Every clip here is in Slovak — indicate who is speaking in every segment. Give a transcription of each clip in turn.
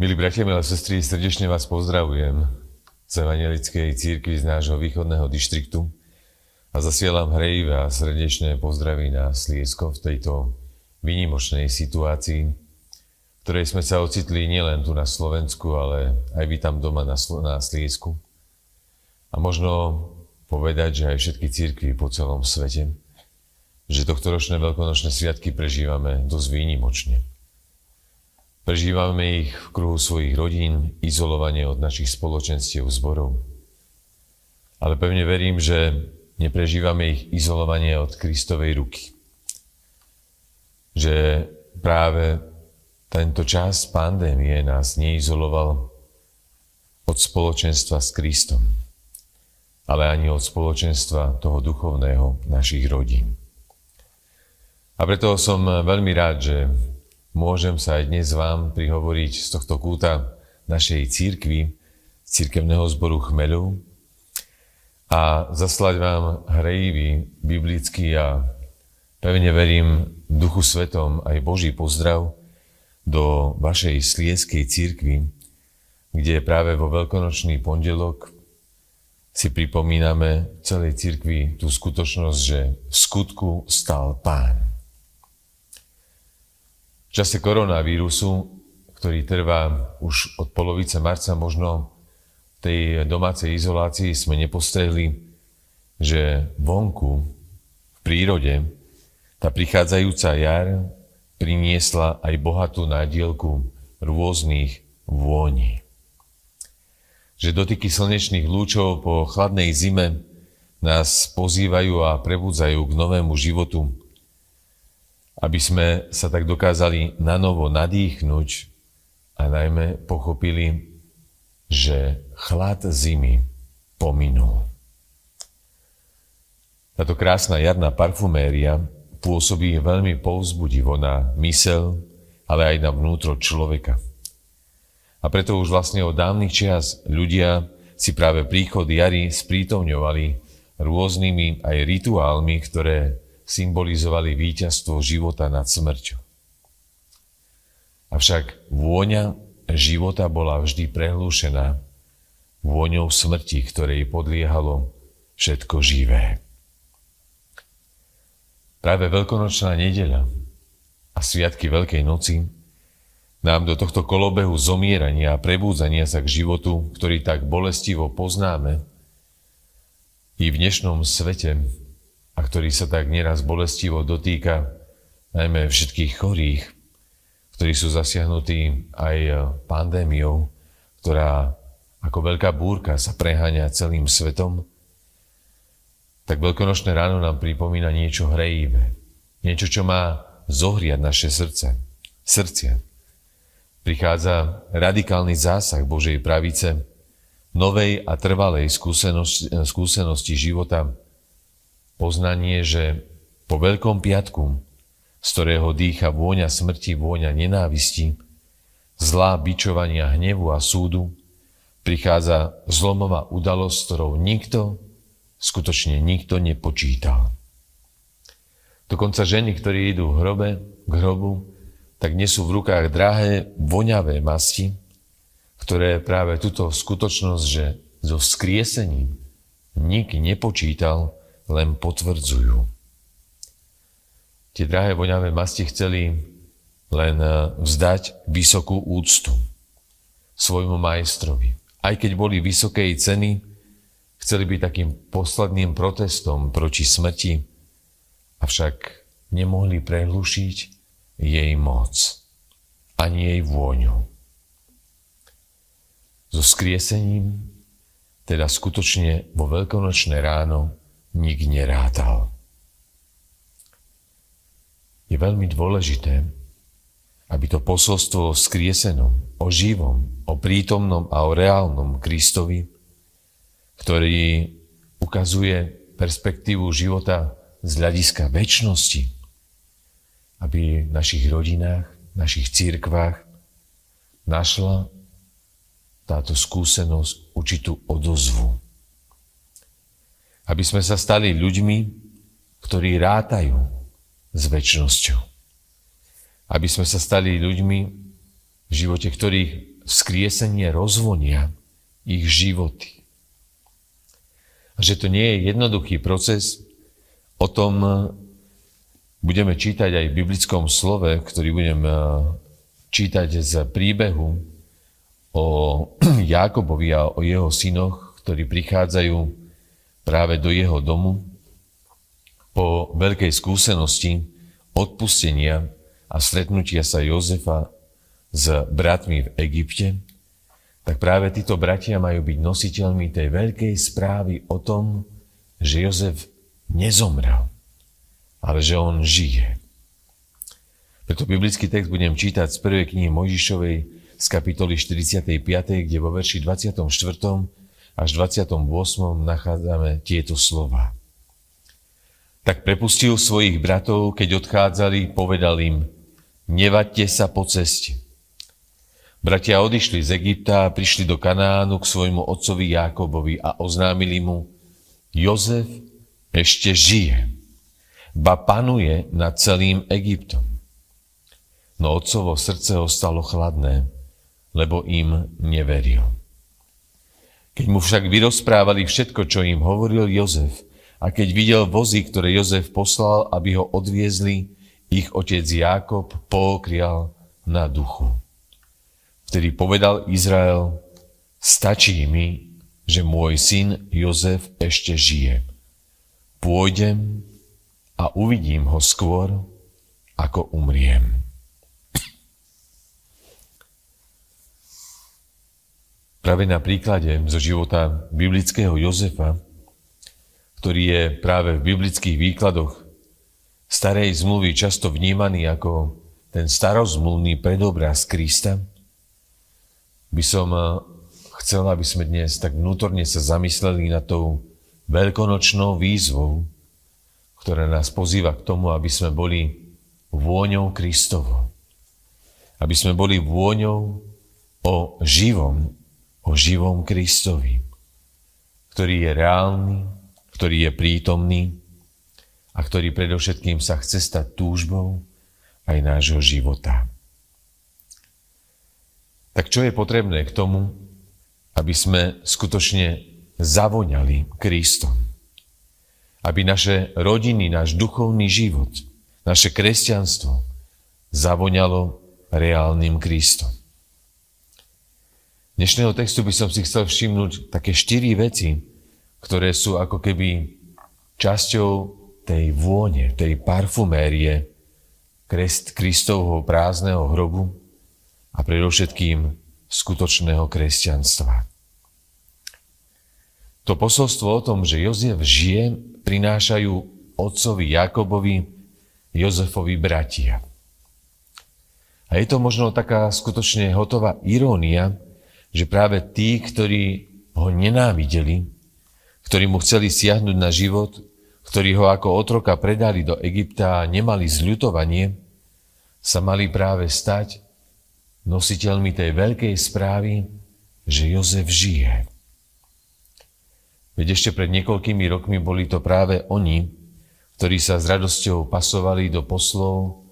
Speaker 1: Milí bratia, milé sestry, srdečne vás pozdravujem z Evangelickej církvy z nášho východného dištriktu a zasielam hrejivé a srdečné pozdraví na Sliesko v tejto výnimočnej situácii, v ktorej sme sa ocitli nielen tu na Slovensku, ale aj vy tam doma na, Slo- na Sliesku. A možno povedať, že aj všetky církvy po celom svete, že tohto ročné veľkonočné sviatky prežívame dosť výnimočne. Prežívame ich v kruhu svojich rodín, izolovanie od našich spoločenstiev zborov. Ale pevne verím, že neprežívame ich izolovanie od Kristovej ruky. Že práve tento čas pandémie nás neizoloval od spoločenstva s Kristom, ale ani od spoločenstva toho duchovného našich rodín. A preto som veľmi rád, že Môžem sa aj dnes vám prihovoriť z tohto kúta našej církvy, církevného zboru Chmeľov a zaslať vám hrejivý, biblický a pevne verím Duchu Svetom aj Boží pozdrav do vašej slieskej církvy, kde práve vo veľkonočný pondelok si pripomíname celej církvi tú skutočnosť, že v skutku stal Pán. V čase koronavírusu, ktorý trvá už od polovice marca, možno v tej domácej izolácii sme nepostrehli, že vonku, v prírode, tá prichádzajúca jar priniesla aj bohatú nádielku rôznych vôni. Že dotyky slnečných lúčov po chladnej zime nás pozývajú a prebudzajú k novému životu, aby sme sa tak dokázali na novo nadýchnuť a najmä pochopili, že chlad zimy pominul. Táto krásna jarná parfuméria pôsobí veľmi povzbudivo na mysel, ale aj na vnútro človeka. A preto už vlastne od dávnych čias ľudia si práve príchod jary sprítomňovali rôznymi aj rituálmi, ktoré symbolizovali víťazstvo života nad smrťou. Avšak vôňa života bola vždy prehlúšená vôňou smrti, ktorej podliehalo všetko živé. Práve veľkonočná nedeľa a sviatky Veľkej noci nám do tohto kolobehu zomierania a prebúdzania sa k životu, ktorý tak bolestivo poznáme, i v dnešnom svete a ktorý sa tak nieraz bolestivo dotýka najmä všetkých chorých, ktorí sú zasiahnutí aj pandémiou, ktorá ako veľká búrka sa preháňa celým svetom, tak veľkonočné ráno nám pripomína niečo hrejivé. Niečo, čo má zohriať naše srdce. Srdcia. Prichádza radikálny zásah Božej pravice, novej a trvalej skúsenosti, skúsenosti života, Poznanie, že po Veľkom piatku, z ktorého dýcha vôňa smrti, vôňa nenávisti, zlá bičovania hnevu a súdu, prichádza zlomová udalosť, ktorou nikto, skutočne nikto nepočítal. Dokonca ženy, ktorí idú v hrobe, k hrobu, tak nesú v rukách drahé, voňavé masti, ktoré práve túto skutočnosť, že so skriesením nik nepočítal, len potvrdzujú. Tie drahé voňavé masti chceli len eh, vzdať vysokú úctu svojmu majstrovi. Aj keď boli vysokej ceny, chceli byť takým posledným protestom proti smrti, avšak nemohli prehlušiť jej moc, ani jej vôňu. So skriesením, teda skutočne vo veľkonočné ráno, nik nerátal. Je veľmi dôležité, aby to posolstvo o skriesenom, o živom, o prítomnom a o reálnom Kristovi, ktorý ukazuje perspektívu života z hľadiska väčšnosti, aby v našich rodinách, našich církvách našla táto skúsenosť určitú odozvu aby sme sa stali ľuďmi, ktorí rátajú s väčšnosťou. Aby sme sa stali ľuďmi, v živote ktorých vzkriesenie rozvonia ich životy. A že to nie je jednoduchý proces, o tom budeme čítať aj v biblickom slove, ktorý budem eh, čítať z príbehu o Jákobovi a o jeho synoch, ktorí prichádzajú práve do jeho domu po veľkej skúsenosti odpustenia a stretnutia sa Jozefa s bratmi v Egypte, tak práve títo bratia majú byť nositeľmi tej veľkej správy o tom, že Jozef nezomrel, ale že on žije. Preto biblický text budem čítať z prvej knihy Mojžišovej z kapitoly 45, kde vo verši 24. až 28. nachádzame tieto slova. Tak prepustil svojich bratov, keď odchádzali, povedal im, nevaďte sa po ceste Bratia odišli z Egypta a prišli do Kanánu k svojmu otcovi Jákobovi a oznámili mu, Jozef ešte žije, ba panuje nad celým Egyptom. No otcovo srdce ostalo chladné, lebo im neveril. Keď mu však vyrozprávali všetko, čo im hovoril Jozef, a keď videl vozy, ktoré Jozef poslal, aby ho odviezli, ich otec Jákob pookrial na duchu. Vtedy povedal Izrael, stačí mi, že môj syn Jozef ešte žije. Pôjdem a uvidím ho skôr, ako umriem. Práve na príklade zo života biblického Jozefa, ktorý je práve v biblických výkladoch starej zmluvy často vnímaný ako ten starozmluvný predobraz Krista, by som eh, chcel, aby sme dnes tak vnútorne sa zamysleli na tou veľkonočnou výzvou, ktorá nás pozýva k tomu, aby sme boli vôňou Kristovo. Aby sme boli vôňou o živom, o živom Kristovi, ktorý je reálny, ktorý je prítomný a ktorý predovšetkým sa chce stať túžbou aj nášho života. Tak čo je potrebné k tomu, aby sme skutočne zavoňali Kristom? Aby naše rodiny, náš duchovný život, naše kresťanstvo zavoňalo reálnym Kristom. Dnešného textu by som si chcel všimnúť také štyri veci, ktoré sú ako keby časťou tej vône, tej parfumérie Kristovho prázdneho hrobu, a predovšetkým skutočného kresťanstva. To posolstvo o tom, že Jozef žije, prinášajú otcovi Jakobovi Jozefovi bratia. A je to možno taká skutočne hotová irónia, že práve tí, ktorí ho nenávideli, ktorí mu chceli siahnuť na život, ktorí ho ako otroka predali do Egypta a nemali zľutovanie, sa mali práve stať nositeľmi tej veľkej správy, že Jozef žije. Veď ešte pred niekoľkými rokmi boli to práve oni, ktorí sa s radosťou pasovali do poslov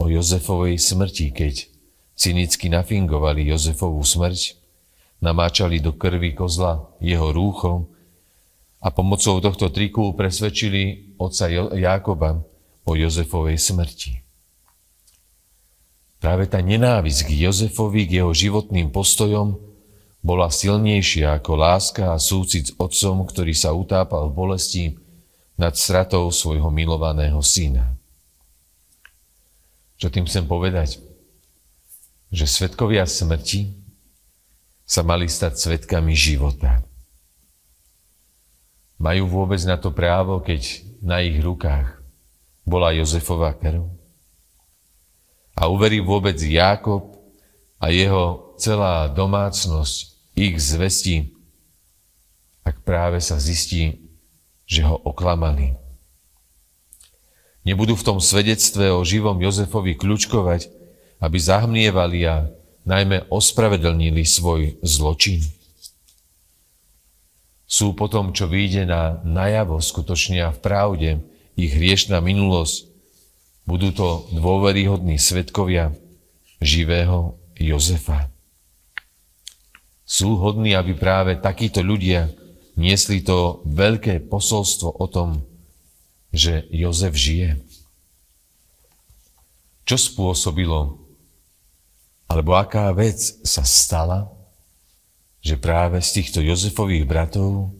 Speaker 1: o Jozefovej smrti, keď cynicky nafingovali Jozefovú smrť, namáčali do krvi kozla jeho rúcho a pomocou tohto triku presvedčili otca Jákoba o Jozefovej smrti. Práve tá nenávisť k Jozefovi, k jeho životným postojom bola silnejšia ako láska a súcit s otcom, ktorý sa utápal v bolesti nad stratou svojho milovaného syna. Čo tým chcem povedať? Že svetkovia smrti sa mali stať svetkami života. Majú vôbec na to právo, keď na ich rukách bola Jozefova krv? A uverí vôbec Jákob a jeho celá domácnosť ich zvesti, ak práve sa zistí, že ho oklamali. Nebudú v tom svedectve o živom Jozefovi kľúčkovať, aby zahmlievali a najmä ospravedlnili svoj zločin. Sú potom, čo vyjde na najavo skutočne a v pravde, ich hriešná minulosť budú to dôveryhodní svetkovia živého Jozefa. sú hodní, aby práve takíto ľudia niesli to veľké posolstvo o tom, že Jozef žije. Čo spôsobilo, alebo aká vec sa stala, že práve z týchto Jozefových bratov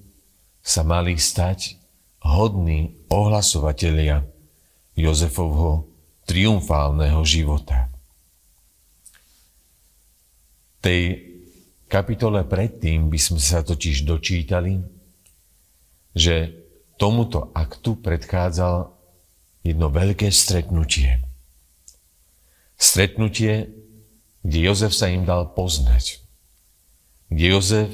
Speaker 1: sa mali stať hodní ohlasovatelia Jozefovho triumfálneho života. V tej kapitole predtým by sme sa totiž dočítali, že tomuto aktu predchádzal jedno veľké stretnutie. Stretnutie, kde Jozef sa im dal poznať. Kde Jozef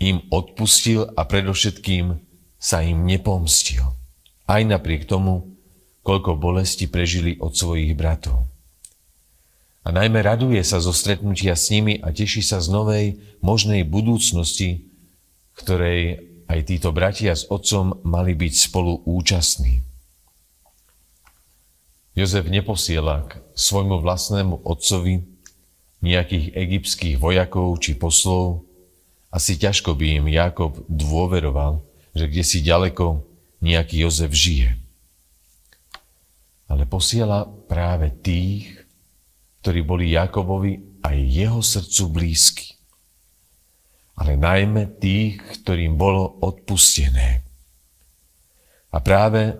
Speaker 1: im odpustil a predovšetkým sa im nepomstil. Aj napriek tomu, koľko bolesti prežili od svojich bratov. A najmä raduje sa zo stretnutia s nimi a teší sa z novej možnej budúcnosti, ktorej aj títo bratia s otcom mali byť spolu účastní. Jozef neposiela k svojmu vlastnému otcovi nejakých egyptských vojakov či poslov, asi ťažko by im Jakob dôveroval, že kde si ďaleko nejaký Jozef žije. Ale posiela práve tých, ktorí boli Jakobovi aj jeho srdcu blízky. Ale najmä tých, ktorým bolo odpustené. A práve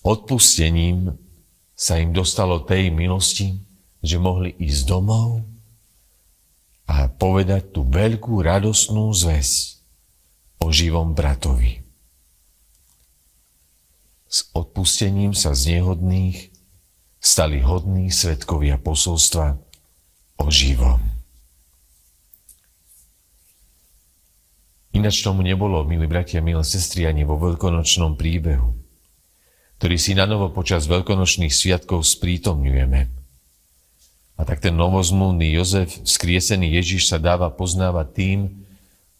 Speaker 1: odpustením sa im dostalo tej milosti, že mohli ísť domov a povedať tú veľkú radostnú zväz o živom bratovi. S odpustením sa z nehodných stali hodní svetkovia posolstva o živom. Ináč tomu nebolo, milí bratia, milé sestry, ani vo veľkonočnom príbehu ktorý si na novo počas veľkonočných sviatkov sprítomňujeme. A tak ten novozmluvný Jozef, skriesený Ježiš sa dáva poznávať tým,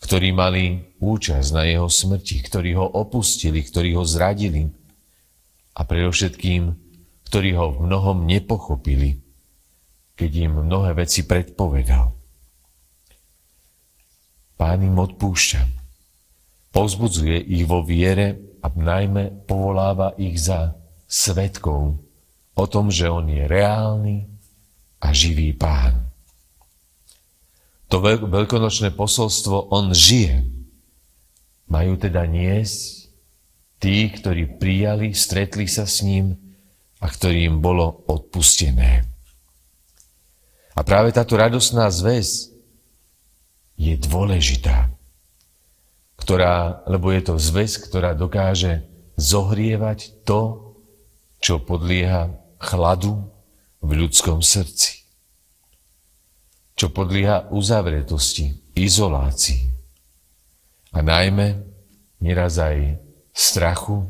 Speaker 1: ktorí mali účasť na jeho smrti, ktorí ho opustili, ktorí ho zradili a predovšetkým, ktorí ho v mnohom nepochopili, keď im mnohé veci predpovedal. Pán im odpúšťa, povzbudzuje ich vo viere a najmä povoláva ich za svetkov o tom, že on je reálny a živý pán. To veľkonočné posolstvo on žije. Majú teda niesť tí, ktorí prijali, stretli sa s ním a ktorým bolo odpustené. A práve táto radosná zväz je dôležitá ktorá, lebo je to zväz, ktorá dokáže zohrievať to, čo podlieha chladu v ľudskom srdci. Čo podlieha uzavretosti, izolácii. A najmä neraz aj strachu,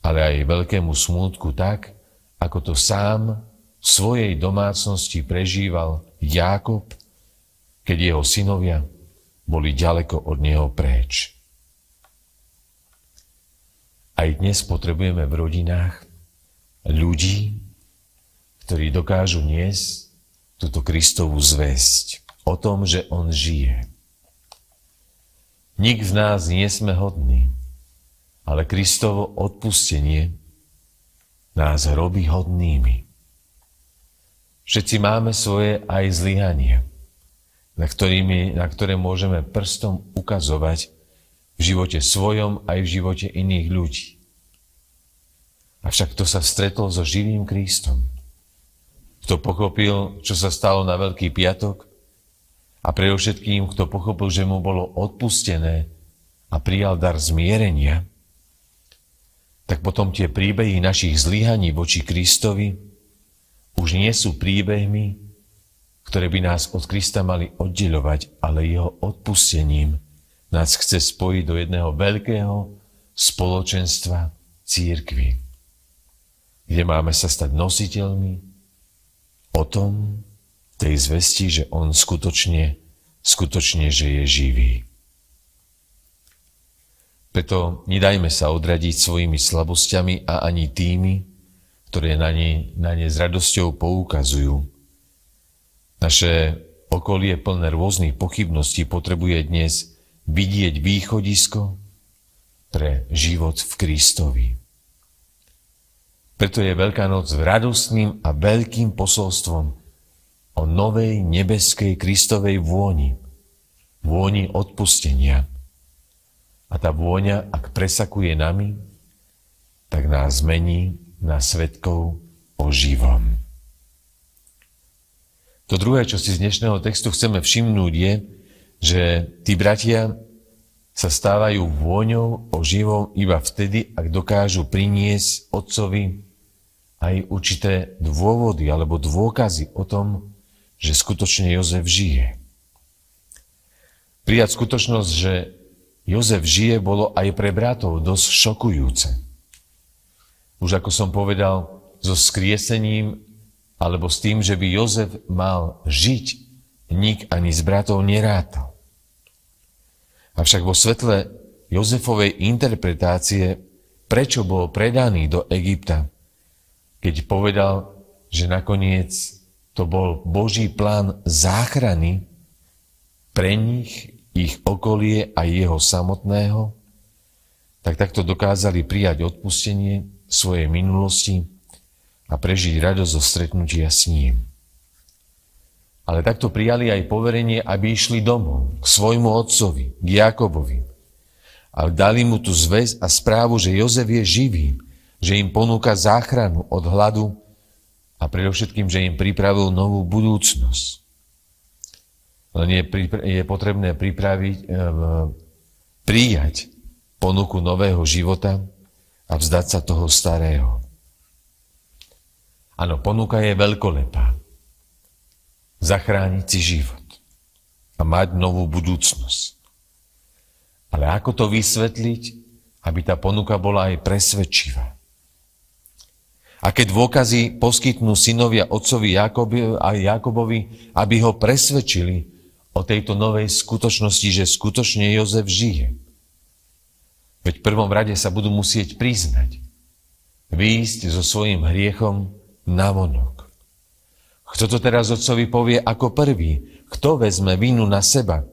Speaker 1: ale aj veľkému smútku tak, ako to sám v svojej domácnosti prežíval Jákob, keď jeho synovia boli ďaleko od neho preč. Aj dnes potrebujeme v rodinách ľudí, ktorí dokážu niesť túto Kristovú zväzť o tom, že On žije. Nik z nás nie sme hodní, ale Kristovo odpustenie nás robí hodnými. Všetci máme svoje aj zlyhania na, ktorými, na ktoré môžeme prstom ukazovať v živote svojom aj v živote iných ľudí. Avšak kto sa stretol so živým Kristom, kto pochopil, čo sa stalo na Veľký piatok a predovšetkým, kto pochopil, že mu bolo odpustené a prijal dar zmierenia, tak potom tie príbehy našich zlyhaní voči Kristovi už nie sú príbehmi, ktoré by nás od Krista mali oddeľovať, ale jeho odpustením nás chce spojiť do jedného veľkého spoločenstva církvy, kde máme sa stať nositeľmi o tom, tej zvesti, že on skutočne, skutočne, že je živý. Preto nedajme sa odradiť svojimi slabosťami a ani tými, ktoré na ne, na ne s radosťou poukazujú, naše okolie plné rôznych pochybností potrebuje dnes vidieť východisko pre život v Kristovi. Preto je Veľká noc radostným a veľkým posolstvom o novej nebeskej Kristovej vôni, vôni odpustenia. A tá vôňa, ak presakuje nami, tak nás zmení na svetkov o živom. To druhé, čo si z dnešného textu chceme všimnúť, je, že tí bratia sa stávajú vôňou o živom iba vtedy, ak dokážu priniesť otcovi aj určité dôvody alebo dôkazy o tom, že skutočne Jozef žije. Prijať skutočnosť, že Jozef žije, bolo aj pre bratov dosť šokujúce. Už ako som povedal, so skriesením alebo s tým, že by Jozef mal žiť, nik ani z bratov nerátal. Avšak vo svetle Jozefovej interpretácie, prečo bol predaný do Egypta, keď povedal, že nakoniec to bol Boží plán záchrany pre nich, ich okolie a jeho samotného, tak takto dokázali prijať odpustenie svojej minulosti a prežiť radosť zo stretnutia s ním. Ale takto prijali aj poverenie, aby išli domov k svojmu otcovi, k Jakobovi. A dali mu tu zväz a správu, že Jozef je živý, že im ponúka záchranu od hladu a predovšetkým, že im pripravil novú budúcnosť. Len je, je potrebné pripraviť, e, prijať ponuku nového života a vzdať sa toho starého. Áno, ponuka je veľkolepá. Zachrániť si život a mať novú budúcnosť. Ale ako to vysvetliť, aby tá ponuka bola aj presvedčivá? Aké dôkazy poskytnú synovia otcovi Jakobi a Jakobovi, aby ho presvedčili o tejto novej skutočnosti, že skutočne Jozef žije? Veď v prvom rade sa budú musieť priznať, výjsť so svojím hriechom navonok. Kto to teraz otcovi povie ako prvý? Kto vezme vinu na seba,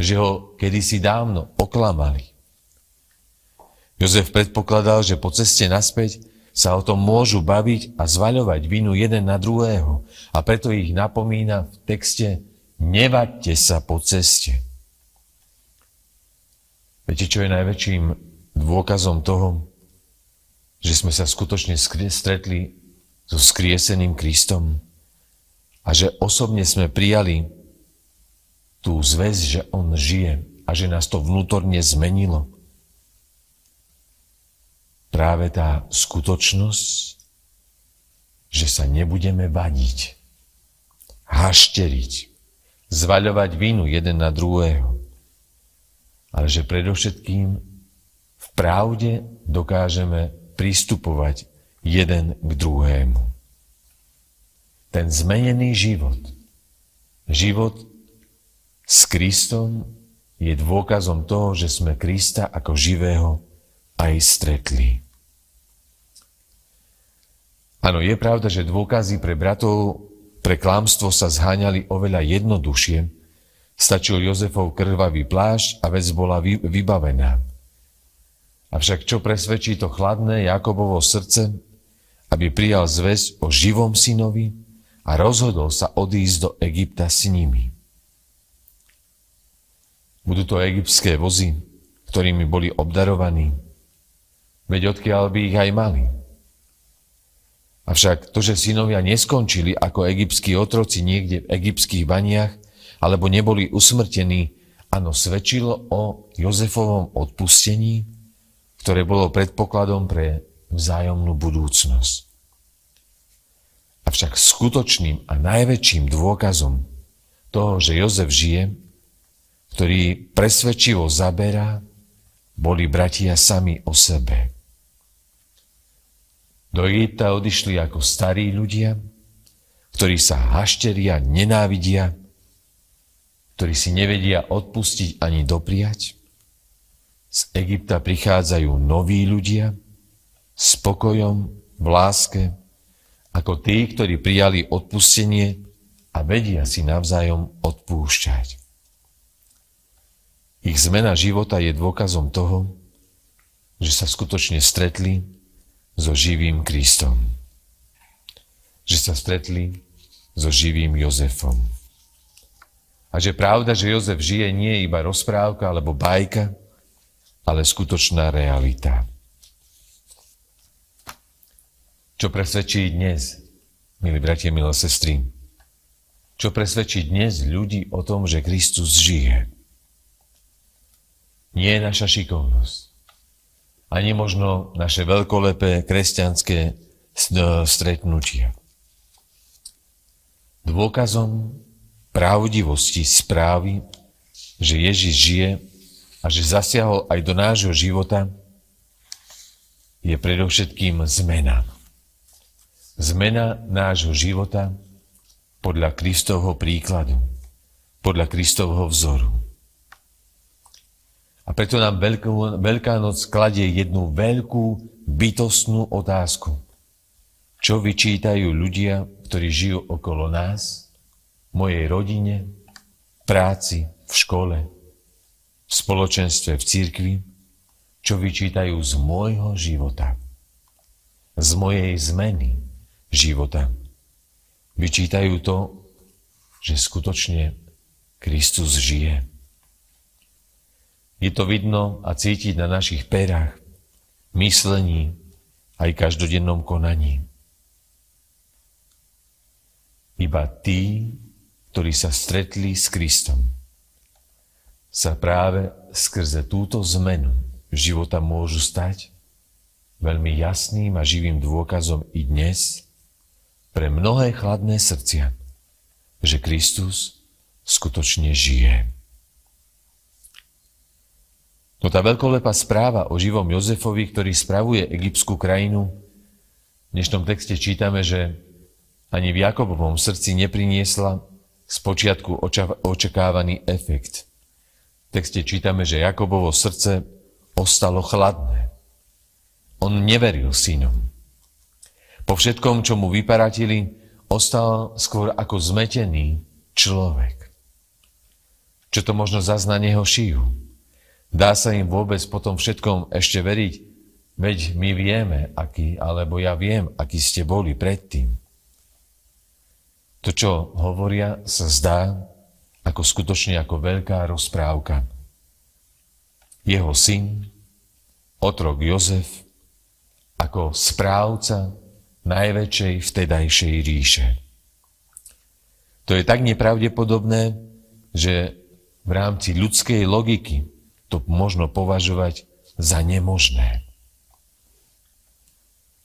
Speaker 1: že ho kedysi dávno oklamali? Jozef predpokladal, že po ceste naspäť sa o tom môžu baviť a zvaľovať vinu jeden na druhého. A preto ich napomína v texte Nevaďte sa po ceste. Viete, čo je najväčším dôkazom toho, že sme sa skutočne stretli so skrieseným Kristom a že osobne sme prijali tú zväz, že On žije a že nás to vnútorne zmenilo práve tá skutočnosť, že sa nebudeme vadiť, hašteriť, zvaľovať vinu jeden na druhého, ale že predovšetkým v pravde dokážeme pristupovať jeden k druhému. Ten zmenený život, život s Kristom je dôkazom toho, že sme Krista ako živého aj stretli. Áno, je pravda, že dôkazy pre bratov pre klamstvo sa zháňali oveľa jednoduchšie. Stačil Jozefov krvavý plášť a vec bola vy, vybavená. Avšak čo presvedčí to chladné Jakobovo srdce, aby prijal zväz o živom synovi a rozhodol sa odísť do Egypta s nimi. Budú to egyptské vozy, ktorými boli obdarovaní. Veď odkiaľ by ich aj mali. Avšak to, že synovia neskončili ako egyptskí otroci niekde v egyptských baniach, alebo neboli usmrtení, áno, svedčilo o Jozefovom odpustení, ktoré bolo predpokladom pre vzájomnú budúcnosť. Avšak skutočným a najväčším dôkazom toho, že Jozef žije, ktorý presvedčivo zaberá, boli bratia sami o sebe. Do Egypta odišli ako starí ľudia, ktorí sa hašteria, nenávidia, ktorí si nevedia odpustiť ani dopriať. Z Egypta prichádzajú noví ľudia s pokojom, v láske, ako tí, ktorí prijali odpustenie a vedia si navzájom odpúšťať. Ich zmena života je dôkazom toho, že sa skutočne stretli so živým Kristom. Že sa stretli so živým Jozefom. A že pravda, že Jozef žije, nie je iba rozprávka alebo bajka, ale skutočná realita. Čo presvedčí dnes, milí bratia, milé sestry, čo presvedčí dnes ľudí o tom, že Kristus žije. Nie je naša šikovnosť. Ani možno naše veľkolepé kresťanské stretnutia. Dôkazom pravdivosti správy, že Ježiš žije a že zasiahol aj do nášho života, je predovšetkým zmena. Zmena nášho života podľa Kristovho príkladu, podľa Kristovho vzoru. A preto nám Veľkú, Veľká noc kladie jednu veľkú bytostnú otázku. Čo vyčítajú ľudia, ktorí žijú okolo nás, mojej rodine, práci, v škole, v spoločenstve, v církvi, čo vyčítajú z môjho života, z mojej zmeny života. Vyčítajú to, že skutočne Kristus žije. Je to vidno a cítiť na našich perách, myslení, aj každodennom konaní. Iba tí, ktorí sa stretli s Kristom, sa práve skrze túto zmenu života môžu stať veľmi jasným a živým dôkazom i dnes pre mnohé chladné srdcia, že Kristus skutočne žije. No tá veľkolepá správa o živom Jozefovi, ktorý spravuje egyptskú krajinu, v dnešnom texte čítame, že ani v Jakobovom srdci nepriniesla spočiatku očakávaný efekt – texte čítame, že Jakobovo srdce ostalo chladné. On neveril synom. Po všetkom, čo mu vyparatili, ostal skôr ako zmetený človek. Čo to možno zazna neho šiju? Dá sa im vôbec po tom všetkom ešte veriť? Veď my vieme, aký, alebo ja viem, aký ste boli predtým. To, čo hovoria, sa zdá ako skutočne ako veľká rozprávka. Jeho syn, otrok Jozef, ako správca najväčšej vtedajšej ríše. To je tak nepravdepodobné, že v rámci ľudskej logiky to možno považovať za nemožné.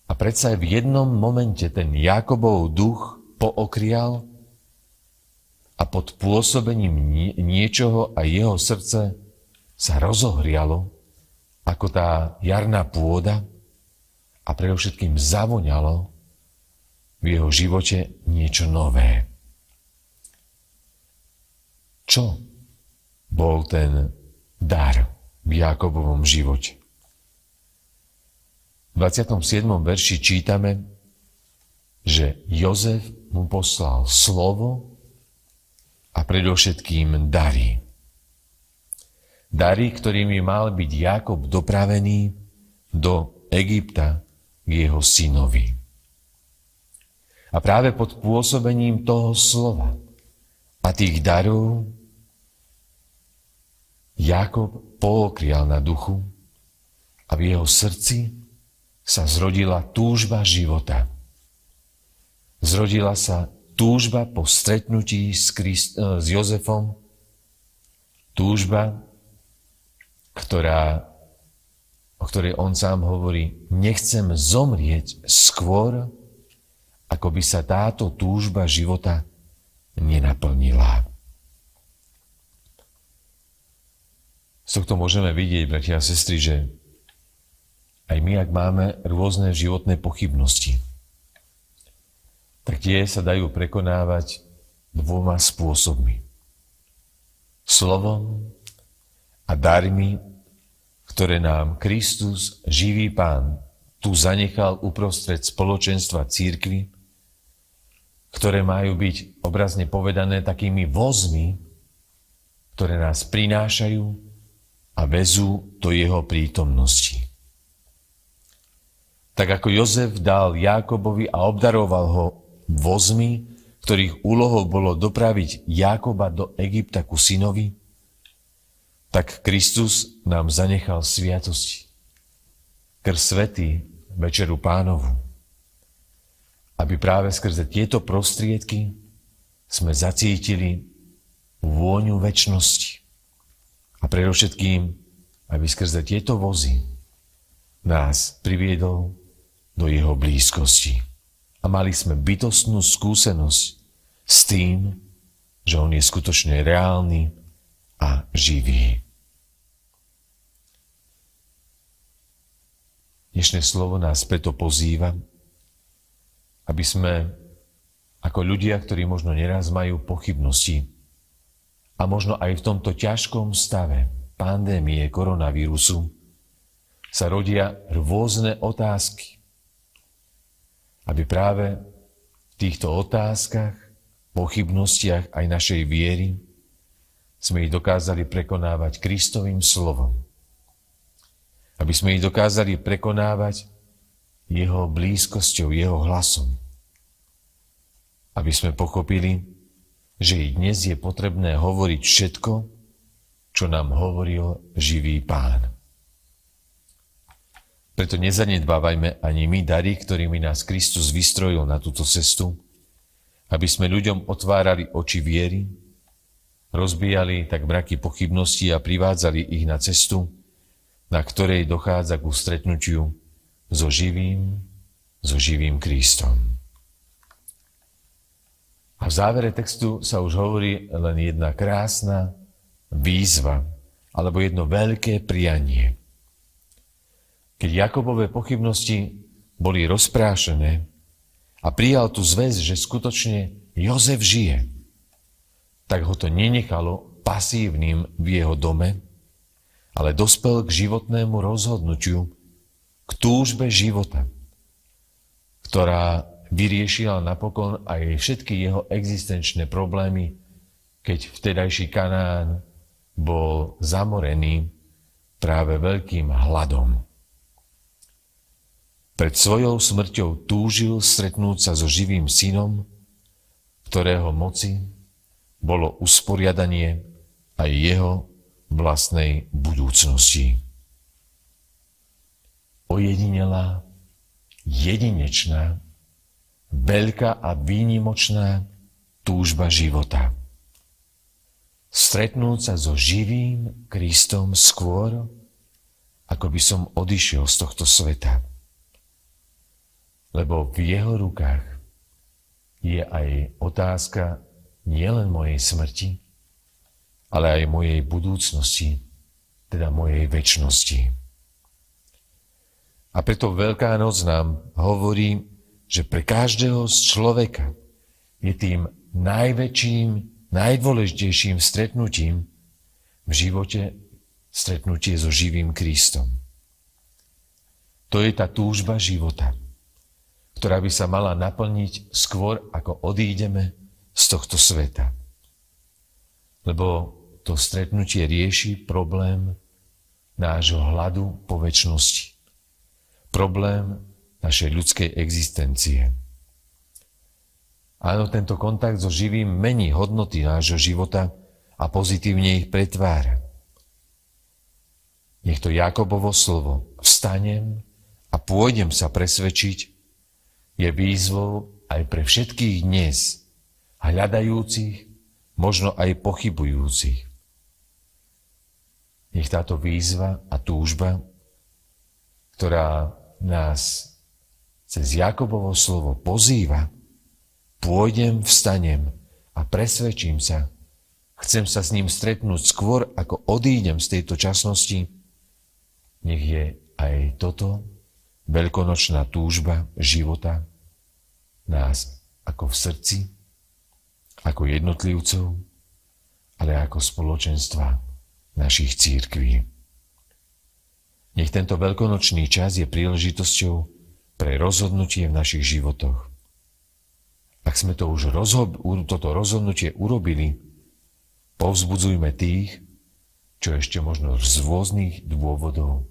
Speaker 1: A predsa v jednom momente ten Jakobov duch pookrial a pod pôsobením niečoho a jeho srdce sa rozohrialo ako tá jarná pôda a predovšetkým zavoňalo v jeho živote niečo nové. Čo bol ten dar v Jakobovom živote? V 27. verši čítame, že Jozef mu poslal slovo a predovšetkým dary. Dary, ktorými mal byť Jakob dopravený do Egypta k jeho synovi. A práve pod pôsobením toho slova a tých darov Jakob pookrial na duchu a v jeho srdci sa zrodila túžba života. Zrodila sa túžba po stretnutí s, Christ, e, s Jozefom, túžba, ktorá, o ktorej on sám hovorí, nechcem zomrieť skôr, ako by sa táto túžba života nenaplnila. Z tohto môžeme vidieť, bratia a sestry, že aj my, ak máme rôzne životné pochybnosti, tak tie sa dajú prekonávať dvoma spôsobmi. Slovom a darmi, ktoré nám Kristus, živý Pán, tu zanechal uprostred spoločenstva církvy ktoré majú byť obrazne povedané takými vozmi, ktoré nás prinášajú a vezú do jeho prítomnosti. Tak ako Jozef dal Jákobovi a obdaroval ho vozmi, ktorých úlohou bolo dopraviť Jákoba do Egypta ku synovi, tak Kristus nám zanechal sviatosti. Krv svety, večeru pánovu. Aby práve skrze tieto prostriedky sme zacítili vôňu väčšnosti. A predovšetkým, aby skrze tieto vozy nás priviedol do jeho blízkosti. A mali sme bytostnú skúsenosť s tým, že on je skutočne reálny a živý. Dnešné slovo nás preto pozýva, aby sme ako ľudia, ktorí možno neraz majú pochybnosti, a možno aj v tomto ťažkom stave pandémie koronavírusu sa rodia rôzne otázky. Aby práve v týchto otázkach, pochybnostiach aj našej viery sme ich dokázali prekonávať Kristovým slovom. Aby sme ich dokázali prekonávať jeho blízkosťou, jeho hlasom. Aby sme pochopili, že i dnes je potrebné hovoriť všetko, čo nám hovoril živý pán. Preto nezanedbávajme ani my dary, ktorými nás Kristus vystrojil na túto cestu, aby sme ľuďom otvárali oči viery, rozbíjali tak mraky pochybností a privádzali ich na cestu, na ktorej dochádza ku stretnutiu so živým, so živým Kristom. A v závere textu sa už hovorí len jedna krásna výzva alebo jedno veľké prianie. Keď Jakobové pochybnosti boli rozprášené a prijal tú zväz, že skutočne Jozef žije, tak ho to nenechalo pasívnym v jeho dome, ale dospel k životnému rozhodnutiu, k túžbe života, ktorá vyriešila napokon aj všetky jeho existenčné problémy, keď vtedajší Kanán bol zamorený práve veľkým hladom. Pred svojou smrťou túžil stretnúť sa so živým synom, ktorého moci bolo usporiadanie aj jeho vlastnej budúcnosti. Ojedinelá, jedinečná veľká a výnimočná túžba života. Stretnúť sa so živým Kristom skôr, ako by som odišiel z tohto sveta. Lebo v jeho rukách je aj otázka nielen mojej smrti, ale aj mojej budúcnosti, teda mojej väčšnosti. A preto Veľká noc nám hovorí, že pre každého z človeka je tým najväčším, najdôležitejším stretnutím v živote stretnutie so živým Kristom. To je tá túžba života, ktorá by sa mala naplniť skôr, ako odídeme z tohto sveta. Lebo to stretnutie rieši problém nášho hladu po väčšnosti. Problém našej ľudskej existencie. Áno, tento kontakt so živým mení hodnoty nášho života a pozitívne ich pretvára. Nech to Jakobovo slovo vstanem a pôjdem sa presvedčiť je výzvou aj pre všetkých dnes, hľadajúcich, možno aj pochybujúcich. Nech táto výzva a túžba, ktorá nás cez Jakobovo slovo pozýva, pôjdem, vstanem a presvedčím sa, chcem sa s ním stretnúť skôr, ako odídem z tejto časnosti, nech je aj toto veľkonočná túžba života nás ako v srdci, ako jednotlivcov, ale ako spoločenstva našich církví. Nech tento veľkonočný čas je príležitosťou pre rozhodnutie v našich životoch. ak sme to už rozhod- toto rozhodnutie urobili, povzbudzujme tých, čo ešte možno z rôznych dôvodov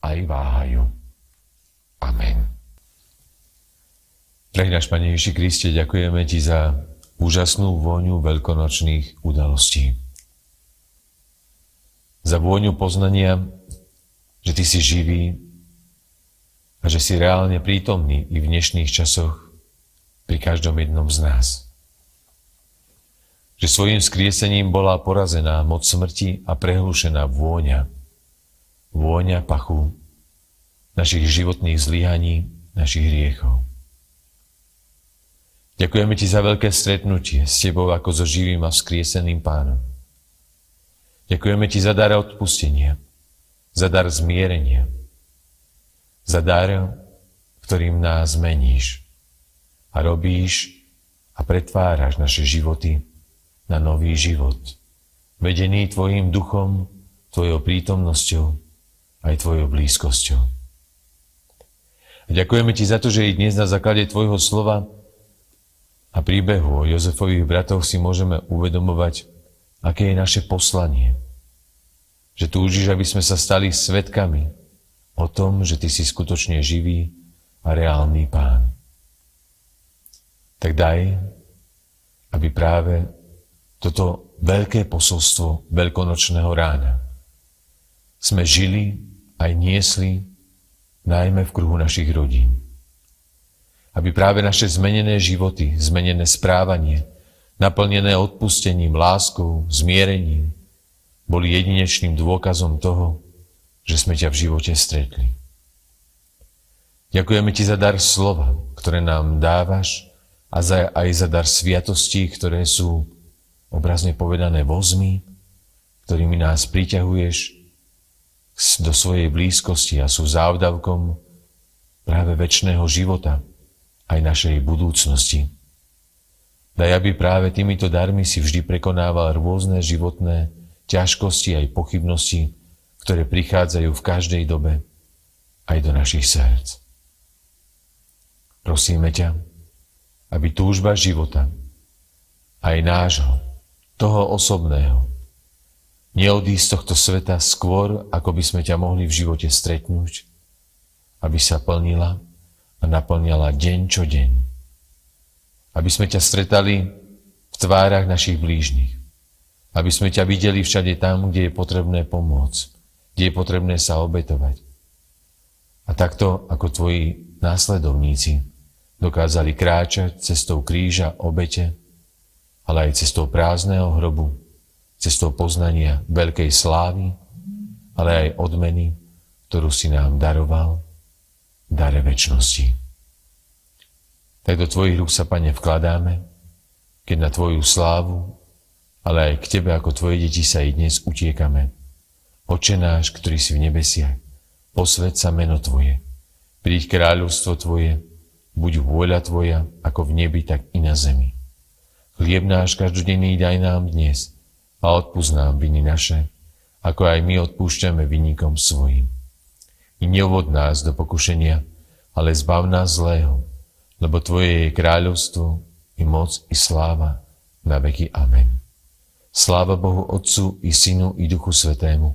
Speaker 1: aj váhajú. Amen. Drahý náš Pane Ježiši Kriste, ďakujeme Ti za úžasnú vôňu veľkonočných udalostí. Za vôňu poznania, že Ty si živý a že si reálne prítomný i v dnešných časoch pri každom jednom z nás. Že svojim skriesením bola porazená moc smrti a prehlušená vôňa, vôňa pachu našich životných zlyhaní, našich hriechov. Ďakujeme Ti za veľké stretnutie s Tebou ako so živým a vzkrieseným pánom. Ďakujeme Ti za dar odpustenia, za dar zmierenia, za dar, ktorým nás meníš a robíš a pretváraš naše životy na nový život, vedený Tvojim duchom, Tvojou prítomnosťou aj Tvojou blízkosťou. A ďakujeme Ti za to, že i dnes na základe Tvojho slova a príbehu o Jozefových bratoch si môžeme uvedomovať, aké je naše poslanie. Že túžiš, aby sme sa stali svetkami o tom, že Ty si skutočne živý a reálny Pán tak daj, aby práve toto veľké posolstvo veľkonočného rána sme žili aj niesli najmä v kruhu našich rodín. Aby práve naše zmenené životy, zmenené správanie, naplnené odpustením, láskou, zmierením, boli jedinečným dôkazom toho, že sme ťa v živote stretli. Ďakujeme ti za dar slova, ktoré nám dávaš a za, aj za dar sviatostí, ktoré sú obrazne povedané vozmi, ktorými nás priťahuješ do svojej blízkosti a sú závdavkom práve väčšného života, aj našej budúcnosti. Daj, aby práve týmito darmi si vždy prekonával rôzne životné ťažkosti aj pochybnosti, ktoré prichádzajú v každej dobe aj do našich srdc. Prosíme ťa, aby túžba života, aj nášho, toho osobného, neodísť z tohto sveta skôr, ako by sme ťa mohli v živote stretnúť, aby sa plnila a naplňala deň čo deň. Aby sme ťa stretali v tvárach našich blížnych. Aby sme ťa videli všade tam, kde je potrebné pomôcť, kde je potrebné sa obetovať. A takto ako tvoji následovníci dokázali kráčať cestou kríža obete, ale aj cestou prázdneho hrobu, cestou poznania veľkej slávy, ale aj odmeny, ktorú si nám daroval, dare väčšnosti. Tak do Tvojich rúk sa, Pane, vkladáme, keď na Tvoju slávu, ale aj k Tebe ako Tvoje deti sa i dnes utiekame. Oče náš, ktorý si v nebesiach, posved sa meno Tvoje, príď kráľovstvo Tvoje, Buď vôľa Tvoja, ako v nebi, tak i na zemi. Chlieb náš každodenný daj nám dnes a odpúsť nám viny naše, ako aj my odpúšťame vinníkom svojim. I neuvod nás do pokušenia, ale zbav nás zlého, lebo Tvoje je kráľovstvo, i moc, i sláva, na veky. Amen. Sláva Bohu Otcu, i Synu, i Duchu Svetému,